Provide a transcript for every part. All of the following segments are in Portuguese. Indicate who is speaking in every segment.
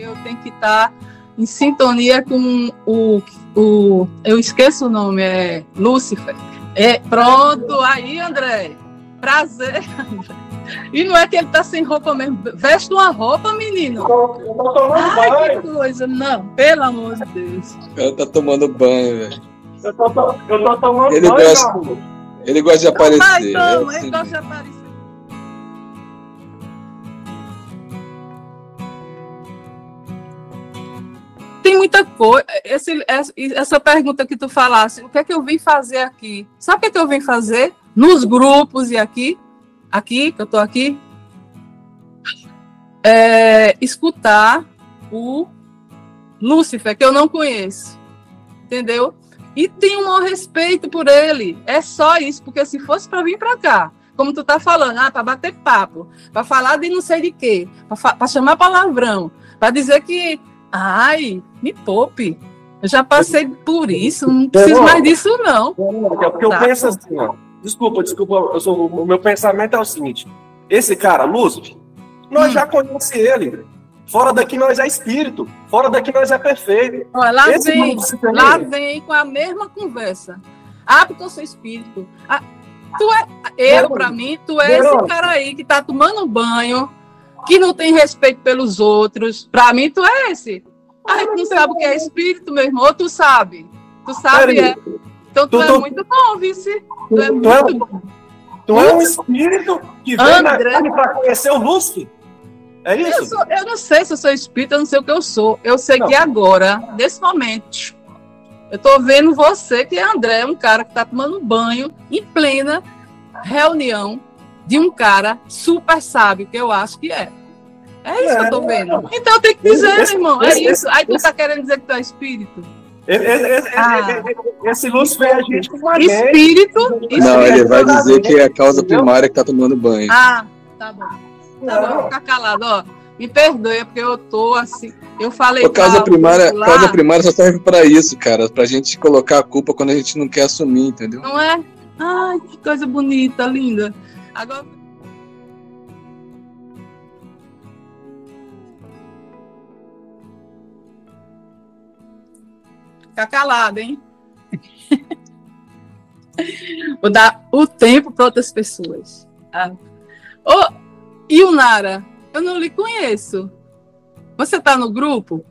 Speaker 1: eu tenho que estar em sintonia com o, o. Eu esqueço o nome, é Lúcifer. É, pronto, aí, André. Prazer, André. E não é que ele tá sem roupa mesmo. Veste uma roupa, menino.
Speaker 2: Eu tô tomando
Speaker 1: Ai,
Speaker 2: banho.
Speaker 1: que coisa. Não, pelo amor de Deus.
Speaker 3: Cara tá tomando banho, velho.
Speaker 2: Eu eu tô tomando
Speaker 3: Ele
Speaker 2: banho,
Speaker 3: gosta-. Ele gosta de
Speaker 1: Vai,
Speaker 3: aparecer.
Speaker 1: toma,
Speaker 3: é
Speaker 1: ele
Speaker 3: assim.
Speaker 1: gosta de aparecer. Muita coisa. Esse, essa- essa pergunta que tu falasse, o que é que eu vim fazer aqui? Sabe o que é que eu vim fazer? Nos grupos e aqui, aqui, que eu tô aqui, é, escutar o Lúcifer, que eu não conheço. Entendeu? E tenho um respeito por ele. É só isso, porque se fosse para vir para cá, como tu tá falando, ah, para bater papo, para falar de não sei de quê, para chamar palavrão, para dizer que, ai, me poupe. Eu já passei por isso, não preciso mais disso não.
Speaker 2: É porque eu
Speaker 1: Tá.
Speaker 2: penso assim, ó. Desculpa, desculpa, eu sou, o meu pensamento é o seguinte: esse cara, Lúcio, nós
Speaker 1: Hum.
Speaker 2: já conhecemos ele. Fora daqui nós é espírito. Fora daqui nós é perfeito.
Speaker 1: Olha, lá
Speaker 2: Esse
Speaker 1: vem, lá vem com a mesma conversa. Ah, porque eu sou espírito. Ah, tu é, eu, para mim, tu é esse cara aí que tá tomando banho, que não tem respeito pelos outros. Para mim, tu é esse. A gente não sabe o que é espírito, meu irmão. Tu sabe? Tu sabe, é. Então tu,
Speaker 2: Tu-
Speaker 1: é
Speaker 2: tu-
Speaker 1: muito bom, vice. Tu é
Speaker 2: tu
Speaker 1: muito
Speaker 2: é-
Speaker 1: bom.
Speaker 2: Tu é um espírito que vem
Speaker 1: André.
Speaker 2: na para conhecer o Lúcio. É
Speaker 1: Eu,
Speaker 2: isso?
Speaker 1: sou- eu não sei se eu sou espírita, eu não sei o que eu sou. Eu sei
Speaker 2: Não.
Speaker 1: que agora, nesse momento, eu tô vendo você, que é André, um cara que tá tomando banho em plena reunião de um cara super sábio, que eu acho que é. É isso que eu tô vendo. Então eu tenho que dizer,
Speaker 2: Esse-
Speaker 1: meu irmão, é
Speaker 2: esse-
Speaker 1: isso. Aí tu
Speaker 2: esse-
Speaker 1: tá querendo dizer que tu é espírito.
Speaker 2: Esse, esse,
Speaker 1: Ah.
Speaker 2: esse, esse Lúcio é a gente com gente.
Speaker 1: Espírito?
Speaker 3: Não,
Speaker 1: espírito.
Speaker 3: ele vai dizer que é a causa primária que tá tomando banho.
Speaker 1: Ah, tá bom. Tá bom, vou ficar calado, ó. Me perdoe, é porque eu tô assim. Eu falei.
Speaker 3: A causa primária,
Speaker 1: lá.
Speaker 3: causa primária só serve pra isso, cara. Pra gente colocar a culpa quando a gente não quer assumir, entendeu?
Speaker 1: Não é? Ai, que coisa bonita, linda. Agora. Fica calado, hein? Vou dar o tempo para outras pessoas. Ah. Ô, e o Nara? Eu não lhe conheço. Você tá no grupo?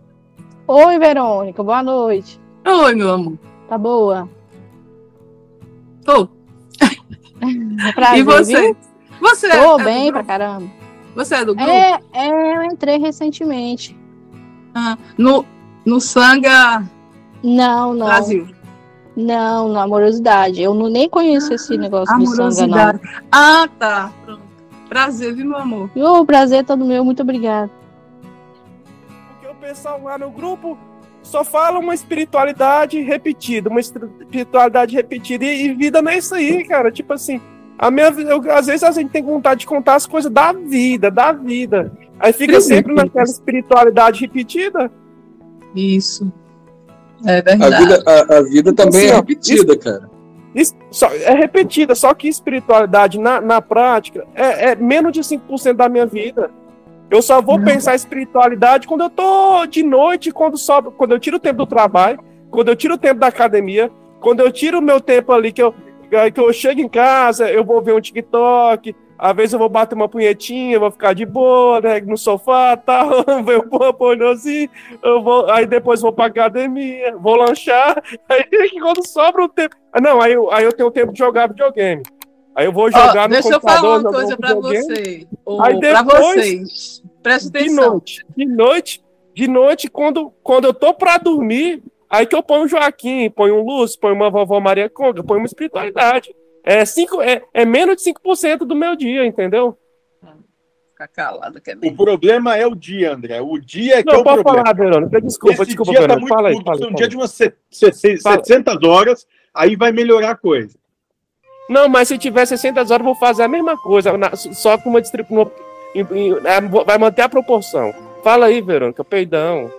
Speaker 4: Oi, Verônica, boa noite.
Speaker 1: Oi, meu amor.
Speaker 4: Tá boa?
Speaker 1: Tô.
Speaker 4: Prazer,
Speaker 1: e você?
Speaker 4: viu?
Speaker 1: Você
Speaker 4: Tô
Speaker 1: é, é
Speaker 4: bem pra caramba.
Speaker 1: Você é do grupo?
Speaker 4: É, é, eu entrei recentemente.
Speaker 1: Ah, no, no Sanga
Speaker 4: Não, não.
Speaker 1: Brasil.
Speaker 4: Não, na amorosidade. Eu não, nem conheço esse negócio do sanga, não.
Speaker 1: Ah, tá. Pronto. Prazer, viu, meu amor?
Speaker 4: O prazer é todo meu, muito obrigada.
Speaker 2: Porque o pessoal lá no grupo só fala uma espiritualidade repetida, uma espiritualidade repetida e, e vida não é isso aí, cara. Tipo assim, a minha, eu, às vezes a gente tem vontade de contar as coisas da vida, da vida. Aí fica
Speaker 1: Sim.
Speaker 2: sempre naquela espiritualidade repetida.
Speaker 1: Isso. É
Speaker 3: A
Speaker 1: verdade.
Speaker 3: vida, a, a vida também
Speaker 2: Assim,
Speaker 3: é repetida, cara.
Speaker 2: Isso só, é repetida, só que espiritualidade na, na prática é, é menos de 5% da minha vida. Eu só vou pensar em espiritualidade quando eu tô de noite, quando sobra, quando eu tiro o tempo do trabalho, quando eu tiro o tempo da academia, quando eu tiro o meu tempo ali que eu, que eu chego em casa, eu vou ver um TikTok, às vezes eu vou bater uma punhetinha, vou ficar de boa, né, no sofá, tal, ver um pornozinho, eu vou, aí depois vou pra academia, vou lanchar, aí quando sobra o tempo. Ah, Não, aí, eu- aí eu tenho tempo de jogar videogame. Aí eu vou jogar no
Speaker 1: deixa eu
Speaker 2: computador.
Speaker 1: falar uma coisa pra você. Ou
Speaker 2: Aí
Speaker 1: pra
Speaker 2: depois,
Speaker 1: vocês. Presta
Speaker 2: De
Speaker 1: atenção.
Speaker 2: noite, de noite, de noite, quando, quando eu tô pra dormir, aí que eu ponho um Joaquim, ponho um Lúcio, ponho uma vovó Maria Conga, ponho uma espiritualidade. É, cinco, é, é menos de 5% do meu dia, entendeu?
Speaker 1: Fica calado, que é
Speaker 5: O
Speaker 1: bem.
Speaker 5: problema é o dia, André. O dia é que é
Speaker 2: Não,
Speaker 5: o
Speaker 2: pode
Speaker 5: problema.
Speaker 2: falar, Verônica. Desculpa,
Speaker 5: Esse
Speaker 2: desculpa,
Speaker 5: dia tá
Speaker 2: Verônica. Fala aí, fala,
Speaker 5: um dia de umas se- se- se-
Speaker 2: Fala.
Speaker 5: 700 horas, aí vai melhorar a coisa.
Speaker 2: Não, mas se tiver 60 horas, eu vou fazer a mesma coisa, na- só com uma distribuição. Vai manter a proporção. Fala aí, Verônica, peidão.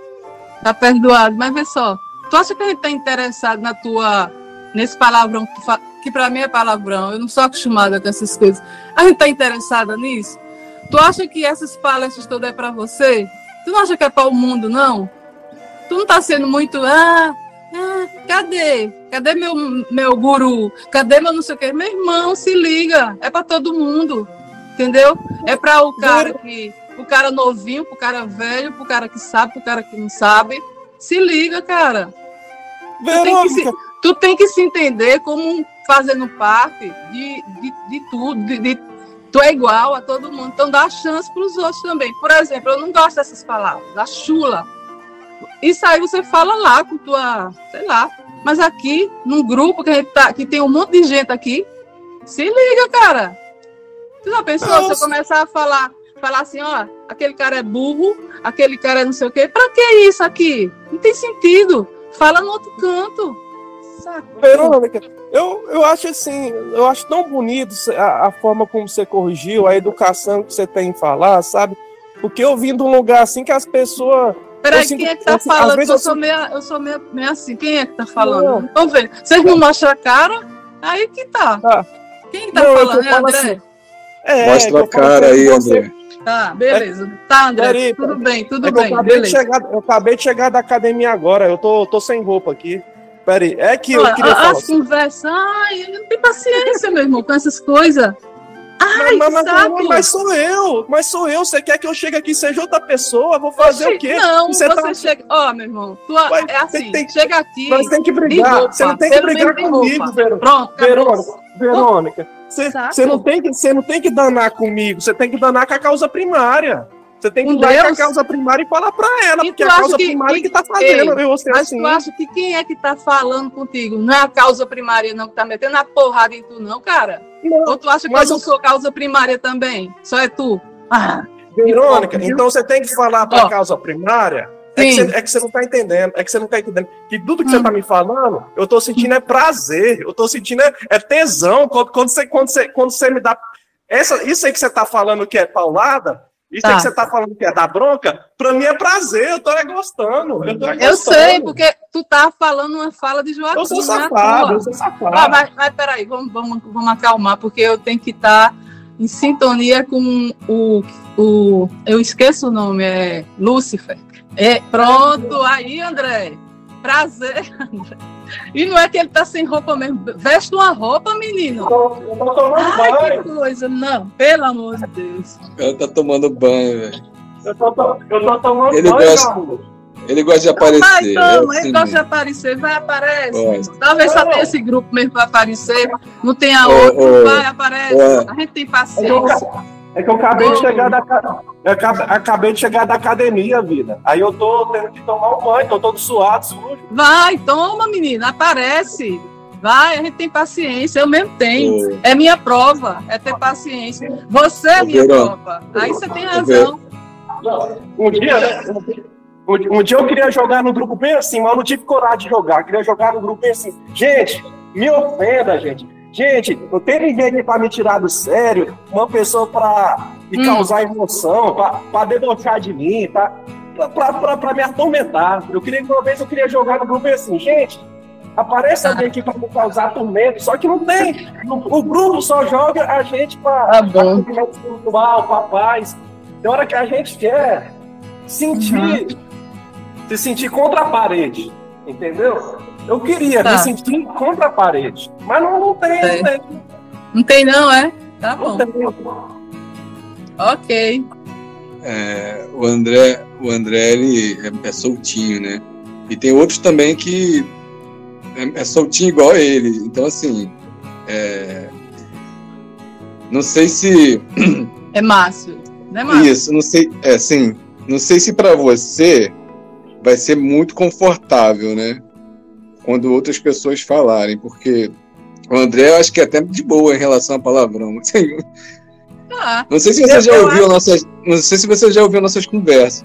Speaker 1: Tá perdoado, mas vê só. Tu acha que a gente tá interessado na tua. Nesse palavrão que, fa- que pra mim é palavrão? Eu não sou acostumada com essas coisas. A gente tá interessada nisso? Tu acha que essas palestras todas é pra você? Tu não acha que é para o mundo, não? Tu não tá sendo muito. Ah, ah, cadê? Cadê meu, meu guru? Cadê meu não sei o quê? Meu irmão, se liga. É para todo mundo. Entendeu? É para o cara que. O cara novinho, pro cara velho, pro cara que sabe, pro cara que não sabe. Se liga, cara.
Speaker 2: Verônica,
Speaker 1: tu tem que se entender como fazendo parte de, de, de tudo. De, de- tu é igual a todo mundo. Então dá chance para os outros também. Por exemplo, eu não gosto dessas palavras. A chula. Isso aí você fala lá com tua, sei lá. Mas aqui, num grupo que, a gente tá, que tem um monte de gente aqui, se liga, cara. Tu já pensou? Você começar a falar, falar assim, ó, aquele cara é burro, aquele cara é não sei o quê. Pra que isso aqui? Não tem sentido. Fala no outro canto. Saco.
Speaker 2: Verônica, eu, eu acho assim, eu acho tão bonito a, a forma como você corrigiu, a educação que você tem em falar, sabe? Porque eu vim de um lugar assim que as pessoas.
Speaker 1: Peraí, quem é que tá
Speaker 2: eu
Speaker 1: falando? Eu
Speaker 2: eu
Speaker 1: sou, meio, eu sou meio, meio assim. Quem é que tá falando?
Speaker 2: Não.
Speaker 1: Vamos ver. Vocês não mostram a cara? Aí que tá.
Speaker 2: Tá.
Speaker 1: Quem tá
Speaker 2: Não,
Speaker 1: falando? É André?
Speaker 2: assim, É,
Speaker 3: Mostra a cara
Speaker 2: que
Speaker 3: aí,
Speaker 2: você-
Speaker 3: André.
Speaker 1: Tá, beleza. Tá, André.
Speaker 2: Peraí,
Speaker 1: tudo bem, tudo
Speaker 2: É que eu
Speaker 1: bem.
Speaker 2: acabei, chegar, eu acabei de chegar da academia agora, eu tô, tô sem roupa aqui. Peraí, é que eu queria falar.
Speaker 1: as conversas. Ai, eu não tenho paciência, meu irmão, com essas coisas. Ai,
Speaker 2: mas, mas, mas, mas sou eu, mas sou eu. Você quer que eu chegue aqui e seja outra pessoa? Vou fazer
Speaker 1: Oxi,
Speaker 2: o quê?
Speaker 1: Não,
Speaker 2: Você
Speaker 1: você,
Speaker 2: tá-
Speaker 1: chega. Ó, meu irmão, tu,
Speaker 2: Ué,
Speaker 1: é assim,
Speaker 2: tem-
Speaker 1: chega aqui.
Speaker 2: Nós tem que brigar.
Speaker 1: roupa,
Speaker 2: Você não tem que brigar comigo. Verônica.
Speaker 1: Pronto.
Speaker 2: Verônica, Verônica, você, você não tem que, você não tem que danar comigo, você tem que danar com a causa primária. Você tem que dar com a causa primária e falar pra ela,
Speaker 1: E
Speaker 2: porque é a causa
Speaker 1: que-
Speaker 2: primária
Speaker 1: e-
Speaker 2: que tá fazendo
Speaker 1: Ei,
Speaker 2: eu ser
Speaker 1: Mas
Speaker 2: assim.
Speaker 1: tu acha que quem é que tá falando contigo? Não é a causa primária, não, que tá metendo a porrada em tu, não, cara?
Speaker 2: Não,
Speaker 1: Ou tu acha que eu não sou causa primária também? Só é tu? Ah,
Speaker 2: Verônica, então você tem que falar pra
Speaker 1: Ó.
Speaker 2: causa primária. É que, você, é que você não tá entendendo, é que você não tá entendendo. Que tudo que
Speaker 1: Hum.
Speaker 2: você tá me falando, eu tô sentindo é prazer, eu tô sentindo é, é tesão. Quando, quando, você, quando, você, quando você me dá. Essa, isso aí que você tá falando que é paulada, isso
Speaker 1: Tá.
Speaker 2: que você tá falando que é da bronca, pra mim é prazer, eu tô é gostando. Eu, tô é
Speaker 1: eu
Speaker 2: gostando.
Speaker 1: sei, porque tu tá falando uma fala de Joaquim,
Speaker 2: Eu sou
Speaker 1: é a
Speaker 2: safado, eu sou safado.
Speaker 1: Ah, mas, mas peraí, vamos, vamos, vamos acalmar, porque eu tenho que estar em sintonia com o, o. Eu esqueço o nome, é Lúcifer. É, pronto, aí, André. Prazer, André. E não é que ele tá sem roupa mesmo. Veste uma roupa, menino.
Speaker 2: Eu tô, eu tô tomando
Speaker 1: Ai,
Speaker 2: banho.
Speaker 1: que coisa. Não, pelo amor de Deus.
Speaker 3: Ela tá tomando banho, velho.
Speaker 2: Eu eu tô tomando
Speaker 3: Ele
Speaker 2: banho,
Speaker 3: gosta-. Ele gosta de
Speaker 1: Vai,
Speaker 3: aparecer.
Speaker 1: então,
Speaker 3: é
Speaker 1: ele
Speaker 3: assim
Speaker 1: gosta de
Speaker 3: mesmo.
Speaker 1: aparecer, vai, aparece.
Speaker 3: Gosta.
Speaker 1: Talvez só tenha esse grupo mesmo para aparecer. Não tenha
Speaker 3: Ô,
Speaker 1: outro,
Speaker 3: ô,
Speaker 1: vai, aparece.
Speaker 3: ô.
Speaker 1: A gente tem paciência.
Speaker 2: É que eu acabei de chegar da acabei, de chegar da academia, vida. Aí eu tô tendo que tomar um banho, tô todo suado, sujo.
Speaker 1: Vai, toma, menina, aparece. Vai, a gente tem paciência, eu mesmo tenho.
Speaker 3: Ô,
Speaker 1: É minha prova, é ter paciência. Você é minha
Speaker 3: Verão.
Speaker 1: prova. Aí você tem razão.
Speaker 2: Um dia, né? Um, um dia eu queria jogar no grupo bem assim, mas eu não tive coragem de jogar. Eu queria jogar no grupo bem assim. Gente, me ofenda, gente. Gente, não tem ninguém aqui pra me tirar do sério. Uma pessoa pra me
Speaker 1: Hum.
Speaker 2: causar emoção, pra debochar de mim, tá? Pra me atormentar. Eu queria uma vez eu queria jogar no grupo assim, gente. Aparece
Speaker 1: Tá.
Speaker 2: alguém aqui pra me causar tormento, só que não tem. O grupo só joga a gente pra,
Speaker 1: Tá
Speaker 2: pra espiritual, pra paz. Tem hora que a gente quer sentir,
Speaker 1: Uhum.
Speaker 2: se sentir contra a parede, entendeu? Eu queria
Speaker 1: Tá.
Speaker 2: me sentir contra a parede, mas não, não tem,
Speaker 1: Tem.
Speaker 2: não tem.
Speaker 1: Não tem, não, é? Tá
Speaker 2: Não
Speaker 1: bom.
Speaker 2: tem.
Speaker 1: Ok.
Speaker 3: é, o André, o André ele é, é soltinho, né? E tem outros também que é, é soltinho igual a ele. Então, assim, é, não sei se
Speaker 1: É Márcio. Né, Márcio?
Speaker 3: Isso, não sei, é assim, não sei se para você vai ser muito confortável, né? Quando outras pessoas falarem, porque o André eu acho que é até de boa em relação a palavrão. Assim,
Speaker 1: Tá.
Speaker 3: Não sei se você já ouviu nossas, não sei se você já ouviu nossas conversas.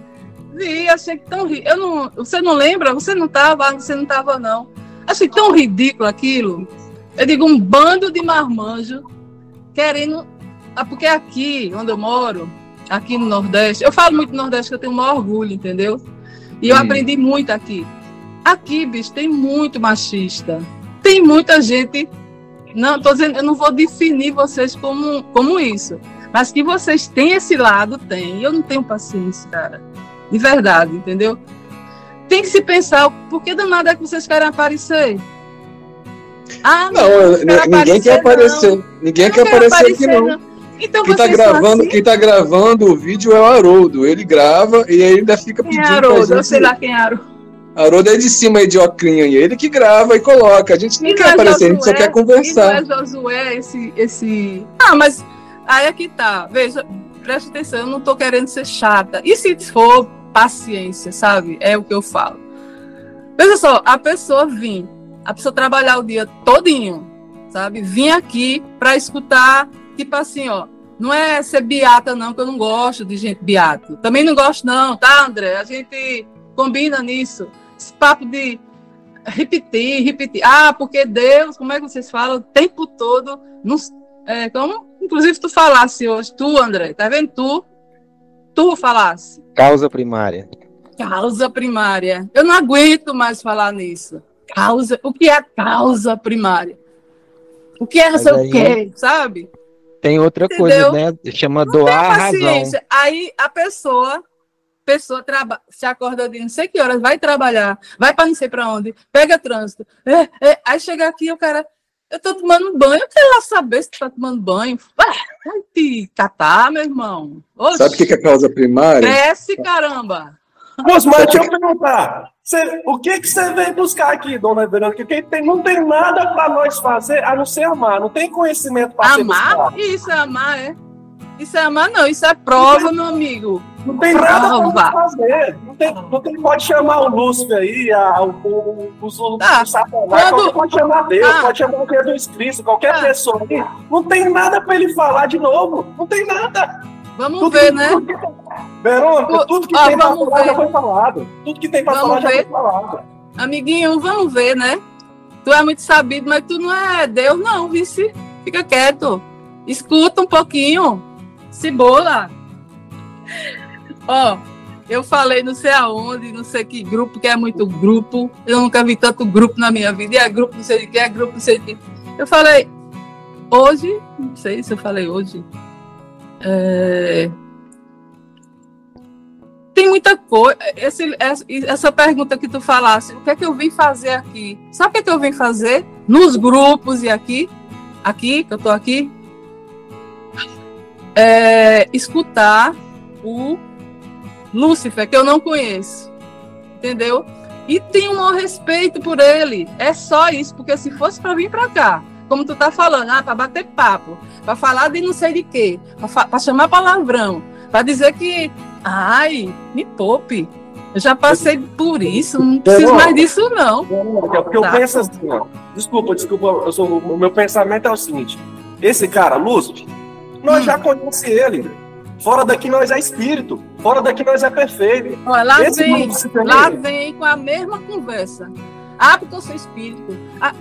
Speaker 1: Vi, achei tão ri- eu não, Você não lembra? Você não tava, você não tava, não. Achei tão ridículo aquilo. Eu digo, um bando de marmanjo querendo. Ah, porque aqui, onde eu moro, aqui no Nordeste, eu falo muito do Nordeste que eu tenho o maior orgulho, entendeu? E eu
Speaker 3: Hum.
Speaker 1: aprendi muito aqui. Aqui, bicho, tem muito machista. Tem muita gente. Não, tô dizendo, eu não vou definir vocês como, como isso. Mas que vocês têm esse lado, tem. Eu não tenho paciência, cara. De verdade, entendeu? Tem que se pensar, por que danado é que vocês querem aparecer?
Speaker 3: Ah, não, não ninguém quer aparecer. Não. Ninguém quer aparecer, aparecer aqui, não. não. Então, quem está gravando, assim? quem tá gravando o vídeo é o Haroldo. Ele grava e ainda fica
Speaker 1: pedindo. Quem é Haroldo? Gente... Eu sei lá quem é Haroldo.
Speaker 3: Haroldo é de cima aí de ocrinha e ele que grava e coloca. A gente não e quer é aparecer, Josué, a gente só quer conversar.
Speaker 1: E não é Josué esse, esse. Ah, mas aí é que tá. Veja, preste atenção, eu não tô querendo ser chata. E se for paciência, sabe? É o que eu falo. Veja só, a pessoa vir, a pessoa trabalhar o dia todinho, sabe? Vim aqui para escutar, tipo assim, ó. Não é ser beata, não, que eu não gosto de gente beata. Também não gosto, não, tá, André? A gente combina nisso. Esse papo de repetir, repetir. Ah, porque Deus, como é que vocês falam? O tempo todo. Nos, é, como, inclusive, tu falasse hoje, tu, André, tá vendo? Tu, tu falasse.
Speaker 6: Causa primária.
Speaker 1: Causa primária. Eu não aguento mais falar nisso. Causa. O que é causa primária? O que é não sei o quê, sabe?
Speaker 6: Tem outra Entendeu? coisa, né? Chama não doar a razão.
Speaker 1: Aí a pessoa pessoa traba se acorda de não sei que horas, vai trabalhar, vai para não sei para onde, pega trânsito. É, é, aí chega aqui o cara, eu tô tomando banho, eu quero lá saber se tu tá tomando banho. Vai te catar, meu irmão.
Speaker 3: Oxi. Sabe o que é causa primária?
Speaker 1: Cresce, caramba.
Speaker 2: Moço, mas deixa eu perguntar. Você, o que, que você veio buscar aqui, dona Verônica? Porque tem, não tem nada para nós fazer a não ser amar. Não tem conhecimento para
Speaker 1: Amar? Isso é amar, é? Isso é amar, não. Isso é prova, meu amigo.
Speaker 2: Não tem prova. nada para fazer. Não tem, não tem, pode chamar o Lúcifer aí, a, o, o, o, o, tá. o Satanás, Quando... pode chamar Deus, ah. pode chamar o Jesus Cristo, qualquer ah. pessoa aí. Não tem nada para ele falar de novo. Não tem nada.
Speaker 1: Vamos tudo ver, que, né?
Speaker 2: Tudo que, Verônica, tudo que tem para falar ver. já foi falado. Tudo que tem para falar ver. já foi falado.
Speaker 1: Amiguinho, vamos ver, né? Tu é muito sabido, mas tu não é Deus, não, vice. Fica quieto. Escuta um pouquinho. Cebola. Ó, eu falei não sei aonde, não sei que grupo, que é muito grupo. Eu nunca vi tanto grupo na minha vida. E é grupo não sei de que, é grupo não sei de que. Eu falei, hoje, não sei se eu falei hoje. É... Tem muita coisa. Esse, essa pergunta que tu falasse, o que é que eu vim fazer aqui? Sabe o que é que eu vim fazer? Nos grupos e aqui? Aqui, que eu tô aqui? é, escutar o Lúcifer, que eu não conheço. Entendeu? E tenho um maior respeito por ele. É só isso, porque se fosse para vir para cá, como tu tá falando, ah, para bater papo, para falar de não sei de quê, para chamar palavrão, para dizer que, ai, me poupe. Eu já passei por isso, não preciso mais disso, não.
Speaker 2: É porque tá. eu penso assim, ó. Desculpa, desculpa, eu sou, o meu pensamento é o seguinte: esse cara, Lúcifer, nós hum. já conhecemos ele. Fora daqui nós é espírito. Fora daqui nós é perfeito.
Speaker 1: Olha, lá Esse vem, lá vem com a mesma conversa. Ah, porque eu sou espírito. Ah,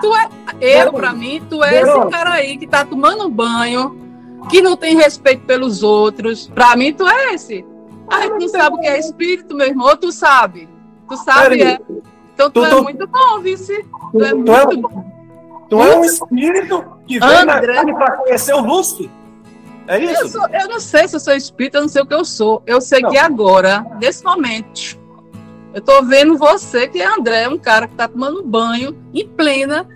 Speaker 1: tu é, eu, para mim, tu é esse cara aí que tá tomando banho, que não tem respeito pelos outros. Para mim, tu é esse. Ah, tu não sabe o que é espírito, meu irmão, tu sabe. Tu sabe, é. Então tu, tu é tu, muito bom, vice. Tu, tu é muito
Speaker 2: tu é, bom. Tu é um espírito que vem André... para conhecer o Lúcifer. É isso?
Speaker 1: Eu, sou, eu, não sei se eu sou espírita, eu não sei o que eu sou. Eu sei não. que agora, nesse momento, eu tô vendo você, que é André, um cara que tá tomando banho em plena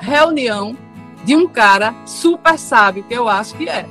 Speaker 1: reunião de um cara super sábio, que eu acho que é.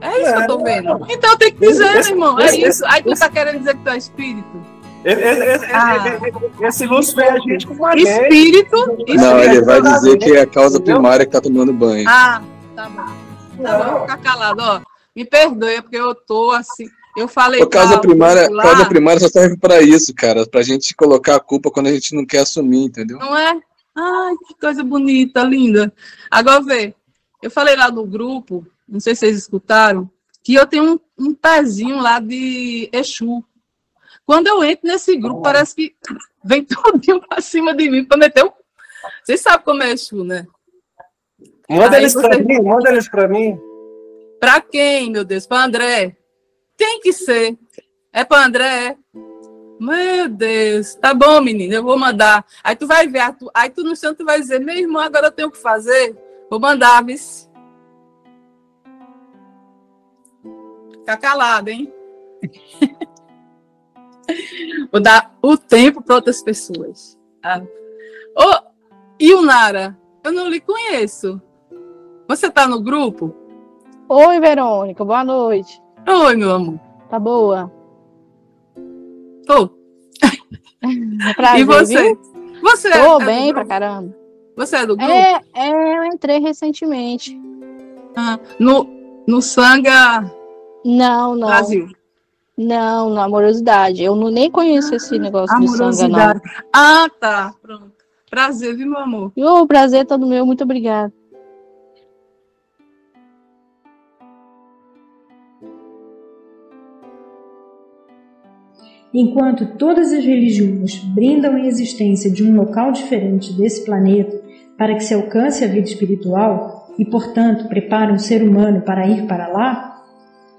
Speaker 1: É isso é, que eu tô é. vendo. Então tem que dizer, esse, irmão, é esse, isso. Aí tu tá querendo dizer que tu é espírito?
Speaker 2: Esse, ah. esse Lúcio é a gente com uma
Speaker 1: espírito,
Speaker 3: espírito. Não, ele vai dizer que é a causa primária que tá tomando banho.
Speaker 1: Ah, tá bom. Tá, vou ficar calado, ó. Me perdoe, porque eu tô assim. Eu falei.
Speaker 3: A causa primária, lá, causa primária só serve para isso, cara. Pra gente colocar a culpa quando a gente não quer assumir, entendeu?
Speaker 1: Não é? Ai, que coisa bonita, linda. Agora vê, eu falei lá no grupo, não sei se vocês escutaram, que eu tenho um, um pezinho lá de Exu. Quando eu entro nesse grupo, parece que vem todo pra cima de mim para meter o. Vocês sabem como é Exu, né?
Speaker 2: Manda eles para mim, manda eles para mim.
Speaker 1: Para quem, meu Deus? Para André? Tem que ser. É para André? Meu Deus. Tá bom, menina, eu vou mandar. Aí tu vai ver, aí tu no chão tu vai dizer, meu irmão, agora eu tenho o que fazer. Vou mandar, vice. Fica calado, hein? Vou dar o tempo para outras pessoas. Ah. Oh, e o Nara? Eu não lhe conheço. Você está no grupo?
Speaker 4: Oi, Verônica. Boa noite.
Speaker 1: Oi, meu amor.
Speaker 4: Tá boa?
Speaker 1: Tô.
Speaker 4: Prazer,
Speaker 1: e você?
Speaker 4: Viu?
Speaker 1: Você
Speaker 4: Tô
Speaker 1: é
Speaker 4: bem pra caramba.
Speaker 1: Você é do grupo?
Speaker 4: É, é eu entrei recentemente.
Speaker 1: Ah, no, no Sanga
Speaker 4: Não, não.
Speaker 1: Brasil.
Speaker 4: Não, na amorosidade. Eu não, nem conheço esse negócio do Sanga, não.
Speaker 1: Ah, tá. Pronto. Prazer, viu, meu amor?
Speaker 4: O prazer é todo meu. Muito obrigada.
Speaker 7: Enquanto todas as religiões brindam a existência de um local diferente desse planeta para que se alcance a vida espiritual e, portanto, preparam o ser humano para ir para lá,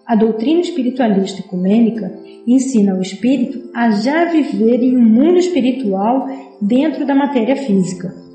Speaker 7: a doutrina espiritualista ecumênica ensina o espírito a já viver em um mundo espiritual dentro da matéria física.